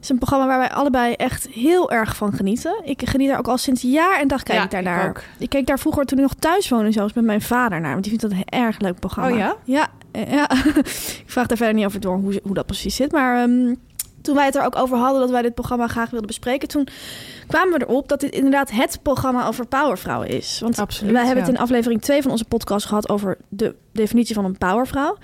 [SPEAKER 2] Het is een programma waar wij allebei echt heel erg van genieten. Ik geniet daar ook al sinds jaar en dag kijk
[SPEAKER 1] Ja,
[SPEAKER 2] ik daar
[SPEAKER 1] ik
[SPEAKER 2] naar.
[SPEAKER 1] ook.
[SPEAKER 2] Ik keek daar vroeger toen ik nog thuis woonde, zelfs met mijn vader naar. Want die vindt dat een erg leuk programma.
[SPEAKER 1] Oh ja?
[SPEAKER 2] Ja. eh, ja. ik vraag daar verder niet over door hoe, hoe dat precies zit. Maar ehm, toen wij het er ook over hadden dat wij dit programma graag wilden bespreken... toen kwamen we erop dat dit inderdaad het programma over powervrouwen is. Want
[SPEAKER 1] Absoluut,
[SPEAKER 2] wij hebben
[SPEAKER 1] ja.
[SPEAKER 2] het in aflevering 2 van onze podcast gehad... over de definitie van een powervrouw.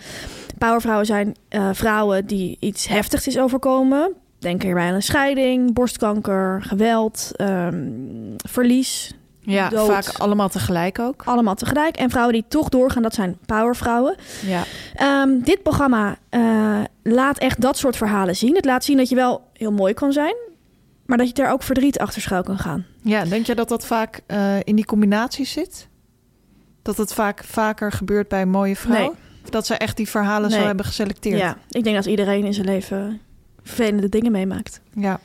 [SPEAKER 2] Powervrouwen zijn eh, vrouwen die iets heftigs is overkomen. Denk hierbij aan een scheiding, borstkanker, geweld, ehm, verlies.
[SPEAKER 1] Ja,
[SPEAKER 2] Dood.
[SPEAKER 1] vaak allemaal tegelijk ook.
[SPEAKER 2] Allemaal tegelijk. En vrouwen die toch doorgaan, dat zijn powervrouwen.
[SPEAKER 1] Ja.
[SPEAKER 2] Ehm, dit programma eh, laat echt dat soort verhalen zien. Het laat zien dat je wel heel mooi kan zijn, maar dat je er ook verdriet achter schuil kan gaan.
[SPEAKER 1] ja, denk je dat dat vaak eh, in die combinatie zit? Dat het vaak vaker gebeurt bij mooie vrouwen?
[SPEAKER 2] Nee.
[SPEAKER 1] Dat ze echt die verhalen
[SPEAKER 2] Nee.
[SPEAKER 1] zo hebben geselecteerd?
[SPEAKER 2] Ja, ik denk dat iedereen in zijn leven vervelende dingen meemaakt.
[SPEAKER 1] ja.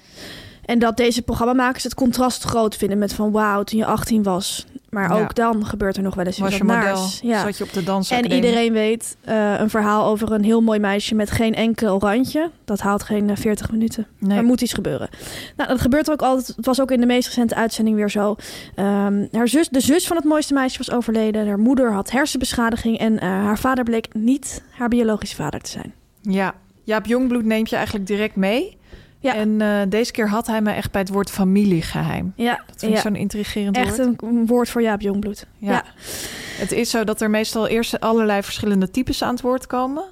[SPEAKER 2] En dat deze programmamakers het contrast groot vinden met van wauw, toen je 18 was. Maar
[SPEAKER 1] Ja.
[SPEAKER 2] ook dan gebeurt er nog wel eens
[SPEAKER 1] Was
[SPEAKER 2] wat
[SPEAKER 1] je model?
[SPEAKER 2] naars. Ja.
[SPEAKER 1] Zat je op de
[SPEAKER 2] En
[SPEAKER 1] dansacademie?
[SPEAKER 2] iedereen weet eh, een verhaal over een heel mooi meisje met geen enkel randje. Dat haalt geen eh, 40 minuten.
[SPEAKER 1] Nee.
[SPEAKER 2] Er moet iets gebeuren. Nou, dat gebeurt ook altijd. Het was ook in de meest recente uitzending weer zo. Ehm, haar zus, de zus van het mooiste meisje was overleden. Haar moeder had hersenbeschadiging. En eh, haar vader bleek niet haar biologische vader te zijn.
[SPEAKER 1] Ja. Jaap Jongbloed neemt je eigenlijk direct mee.
[SPEAKER 2] Ja.
[SPEAKER 1] En eh, deze keer had hij me echt bij het woord familiegeheim.
[SPEAKER 2] Ja,
[SPEAKER 1] Dat vind ik
[SPEAKER 2] ja.
[SPEAKER 1] zo'n intrigerend
[SPEAKER 2] echt
[SPEAKER 1] woord.
[SPEAKER 2] een, een woord voor Jaap Jongbloed.
[SPEAKER 1] Ja.
[SPEAKER 2] Ja.
[SPEAKER 1] Het is zo dat er meestal eerst allerlei verschillende types aan het woord komen.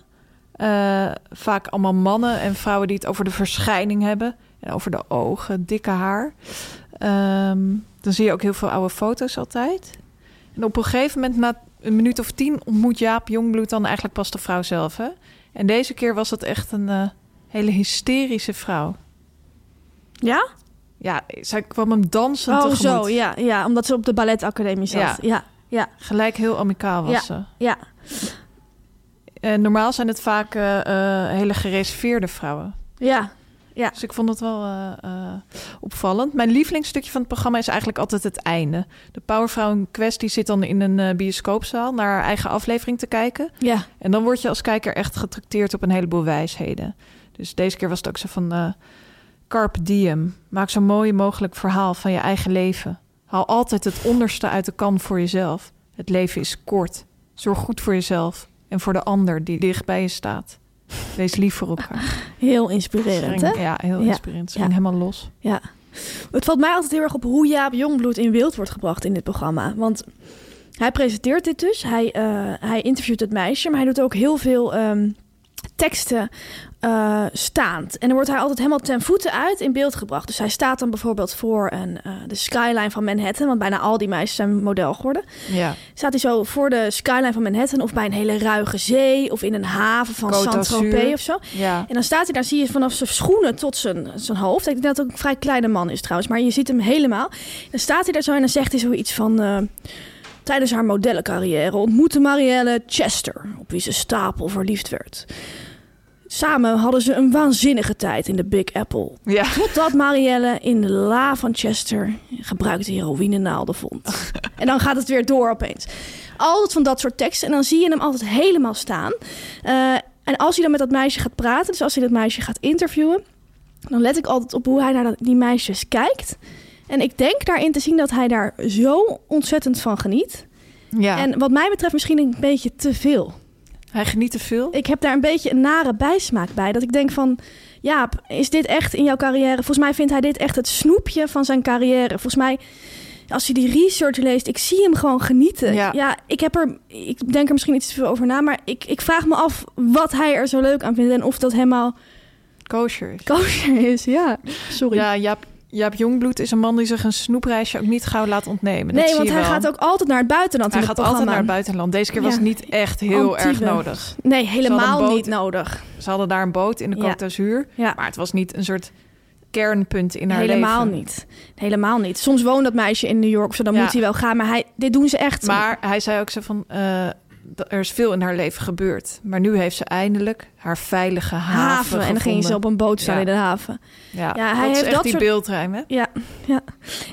[SPEAKER 1] Eh, vaak allemaal mannen en vrouwen die het over de verschijning hebben. En over de ogen, dikke haar. Ehm, dan zie je ook heel veel oude foto's altijd. En op een gegeven moment, na een minuut of tien, ontmoet Jaap Jongbloed dan eigenlijk pas de vrouw zelf. Hè? En deze keer was het echt een eh, hele hysterische vrouw.
[SPEAKER 2] Ja?
[SPEAKER 1] Ja, zij kwam hem dansend
[SPEAKER 2] Oh,
[SPEAKER 1] tegemoet.
[SPEAKER 2] zo. Ja, ja, omdat ze op de balletacademie zat.
[SPEAKER 1] Ja.
[SPEAKER 2] Ja, ja,
[SPEAKER 1] Gelijk heel amicaal was
[SPEAKER 2] Ja.
[SPEAKER 1] ze.
[SPEAKER 2] ja.
[SPEAKER 1] En normaal zijn het vaak eh, eh, hele gereserveerde vrouwen.
[SPEAKER 2] ja. Ja.
[SPEAKER 1] Dus ik vond het wel eh, eh, opvallend. Mijn lievelingsstukje van het programma is eigenlijk altijd het einde. De powervrouw in kwestie zit dan in een eh, bioscoopzaal naar haar eigen aflevering te kijken.
[SPEAKER 2] Ja.
[SPEAKER 1] En dan word je als kijker echt getrakteerd op een heleboel wijsheden. Dus deze keer was het ook zo van... Carpe diem. Maak zo mooi mogelijk verhaal van je eigen leven. Haal altijd het onderste uit de kan voor jezelf. Het leven is kort. Zorg goed voor jezelf en voor de ander die dicht bij je staat. Wees lief voor elkaar.
[SPEAKER 2] Heel inspirerend, hè?
[SPEAKER 1] Ja, heel
[SPEAKER 2] Ja.
[SPEAKER 1] inspirerend. Ze ging
[SPEAKER 2] Ja.
[SPEAKER 1] helemaal los.
[SPEAKER 2] Ja. Het valt mij altijd heel erg op hoe Jaap Jongbloed in beeld wordt gebracht in dit programma. Want hij presenteert dit dus. Hij, eh, hij interviewt het meisje, maar hij doet ook heel veel ehm, teksten eh, staand. En dan wordt hij altijd helemaal ten voeten uit in beeld gebracht. Dus hij staat dan bijvoorbeeld voor een, eh, de skyline van Manhattan. Want bijna al die meisjes zijn model geworden.
[SPEAKER 1] Ja,
[SPEAKER 2] Staat hij zo voor de skyline van Manhattan of bij een hele ruige zee... of in een haven van Saint-Tropez of zo.
[SPEAKER 1] ja.
[SPEAKER 2] En dan staat hij daar, zie je vanaf zijn schoenen tot zijn, zijn hoofd. Ik denk dat het ook een vrij kleine man is trouwens, maar je ziet hem helemaal. Dan staat hij daar zo en dan zegt hij zoiets van... eh, Tijdens haar modellencarrière ontmoette Marielle Chester, op wie ze stapel verliefd werd. Samen hadden ze een waanzinnige tijd in de Big Apple.
[SPEAKER 1] ja.
[SPEAKER 2] Totdat Marielle in de la van Chester gebruikte heroïnenaalden vond. en dan gaat het weer door opeens. Altijd van dat soort teksten. En dan zie je hem altijd helemaal staan. Eh, en als hij dan met dat meisje gaat praten, dus als hij dat meisje gaat interviewen, dan let ik altijd op hoe hij naar die meisjes kijkt. En ik denk daarin te zien dat hij daar zo ontzettend van geniet.
[SPEAKER 1] ja.
[SPEAKER 2] En wat mij betreft misschien een beetje te veel.
[SPEAKER 1] hij geniet te veel.
[SPEAKER 2] Ik heb daar een beetje een nare bijsmaak bij. Dat ik denk van, Jaap, is dit echt in jouw carrière? Volgens mij vindt hij dit echt het snoepje van zijn carrière. Volgens mij, als je die research leest, ik zie hem gewoon genieten.
[SPEAKER 1] Ja.
[SPEAKER 2] Ja, ik heb er, ik denk er misschien iets te veel over na, maar ik, ik vraag me af wat hij er zo leuk aan vindt en of dat helemaal
[SPEAKER 1] Kosher is.
[SPEAKER 2] kosher is. Ja, sorry.
[SPEAKER 1] Ja, Jaap, Jaap Jongbloed is een man die zich een snoepreisje ook niet gauw laat ontnemen.
[SPEAKER 2] Nee, want hij
[SPEAKER 1] wel.
[SPEAKER 2] gaat ook altijd naar het buitenland
[SPEAKER 1] Hij gaat altijd naar het buitenland. Deze keer was het niet echt heel erg nodig.
[SPEAKER 2] Nee, helemaal
[SPEAKER 1] boot-
[SPEAKER 2] niet nodig.
[SPEAKER 1] Ze hadden daar een boot in de. Côte d'Azur.
[SPEAKER 2] Ja.
[SPEAKER 1] Maar het was niet een soort kernpunt in haar
[SPEAKER 2] Helemaal
[SPEAKER 1] leven.
[SPEAKER 2] niet. Helemaal niet. Soms woont dat meisje in New York, zo dan
[SPEAKER 1] Ja.
[SPEAKER 2] moet hij wel gaan. Maar hij, dit doen ze echt.
[SPEAKER 1] Maar hij zei ook zo van... eh, er is veel in haar leven gebeurd. Maar nu heeft ze eindelijk haar veilige haven,
[SPEAKER 2] haven. En dan ging ze op een boot staan
[SPEAKER 1] Ja.
[SPEAKER 2] in de haven.
[SPEAKER 1] Ja,
[SPEAKER 2] Ja, hij
[SPEAKER 1] dat is
[SPEAKER 2] heeft
[SPEAKER 1] echt
[SPEAKER 2] dat
[SPEAKER 1] die
[SPEAKER 2] soort-
[SPEAKER 1] beeldruim, hè?
[SPEAKER 2] Ja, ja.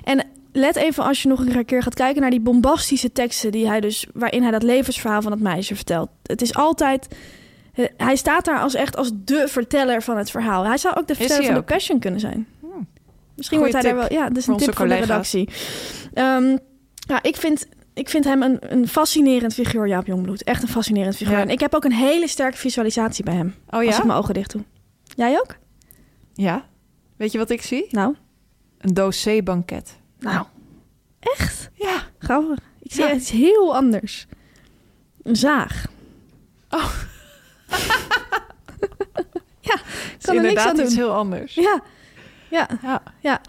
[SPEAKER 2] En let even als je nog een keer gaat kijken naar die bombastische teksten die hij dus, waarin hij dat levensverhaal van het meisje vertelt. Het is altijd. eh, Hij staat daar als echt als de verteller van het verhaal. Hij zou ook de verteller van de
[SPEAKER 1] ook.
[SPEAKER 2] Passion kunnen zijn. Misschien
[SPEAKER 1] Goeie
[SPEAKER 2] wordt hij daar wel. Ja, dat is een tip voor de
[SPEAKER 1] collega's.
[SPEAKER 2] redactie. Ehm, ja, ik vind, ik vind hem een, een fascinerend figuur, Jaap Jongbloed. Echt een fascinerend figuur.
[SPEAKER 1] Ja.
[SPEAKER 2] En ik heb ook een hele sterke visualisatie bij hem.
[SPEAKER 1] Oh
[SPEAKER 2] Als ik
[SPEAKER 1] ja?
[SPEAKER 2] mijn ogen dicht doe. Jij ook?
[SPEAKER 1] Ja. Weet je wat ik zie?
[SPEAKER 2] Nou,
[SPEAKER 1] Een dossierbanket.
[SPEAKER 2] nou. Echt?
[SPEAKER 1] Ja.
[SPEAKER 2] Grappig. Ik zie
[SPEAKER 1] Ja.
[SPEAKER 2] iets heel anders. Een zaag.
[SPEAKER 1] Oh.
[SPEAKER 2] ja,
[SPEAKER 1] Het is
[SPEAKER 2] kan er niks
[SPEAKER 1] inderdaad
[SPEAKER 2] doen.
[SPEAKER 1] iets heel anders.
[SPEAKER 2] Ja. Ja,
[SPEAKER 1] Ja.
[SPEAKER 2] ja.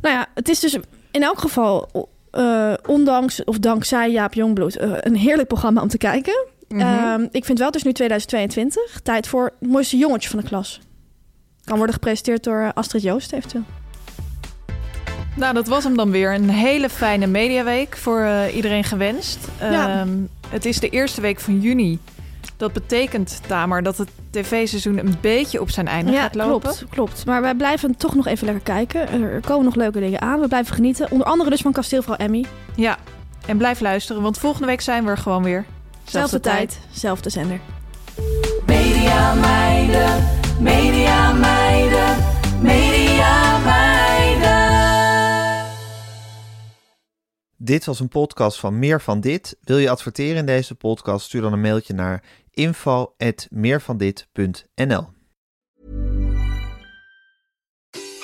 [SPEAKER 2] Nou ja, het is dus in elk geval, eh, ondanks of dankzij Jaap Jongbloed, eh, een heerlijk programma om te kijken.
[SPEAKER 1] Mhm.
[SPEAKER 2] Ehm, ik vind wel, het is nu 2022, tijd voor het mooiste jongetje van de klas. Kan worden gepresenteerd door eh, Astrid Joost eventueel.
[SPEAKER 1] Nou, dat was hem dan weer. Een hele fijne mediaweek voor iedereen gewenst.
[SPEAKER 2] Ja.
[SPEAKER 1] Ehm, het is de eerste week van juni. Dat betekent, Tamer, dat het tv-seizoen een beetje op zijn einde
[SPEAKER 2] Ja,
[SPEAKER 1] gaat lopen.
[SPEAKER 2] klopt, klopt. Maar wij blijven toch nog even lekker kijken. Er komen nog leuke dingen aan. We blijven genieten. Onder andere dus van kasteelvrouw Emmy.
[SPEAKER 1] Ja, en blijf luisteren, want volgende week zijn we er gewoon weer.
[SPEAKER 2] Zelfde tijd, zelfde zender.
[SPEAKER 3] Media meiden, media meiden, media
[SPEAKER 4] Dit was een podcast van Meer van Dit. Wil je adverteren in deze podcast? Stuur dan een mailtje naar info@meervandit.nl.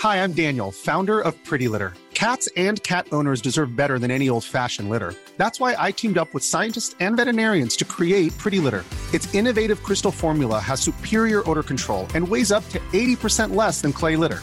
[SPEAKER 5] Hi, I'm Daniel, founder of Pretty Litter. Cats and cat owners deserve better than any old fashioned litter. That's why I teamed up with scientists and veterinarians to create Pretty Litter. Its innovative crystal formula has superior odor control and weighs up to 80% less than clay litter.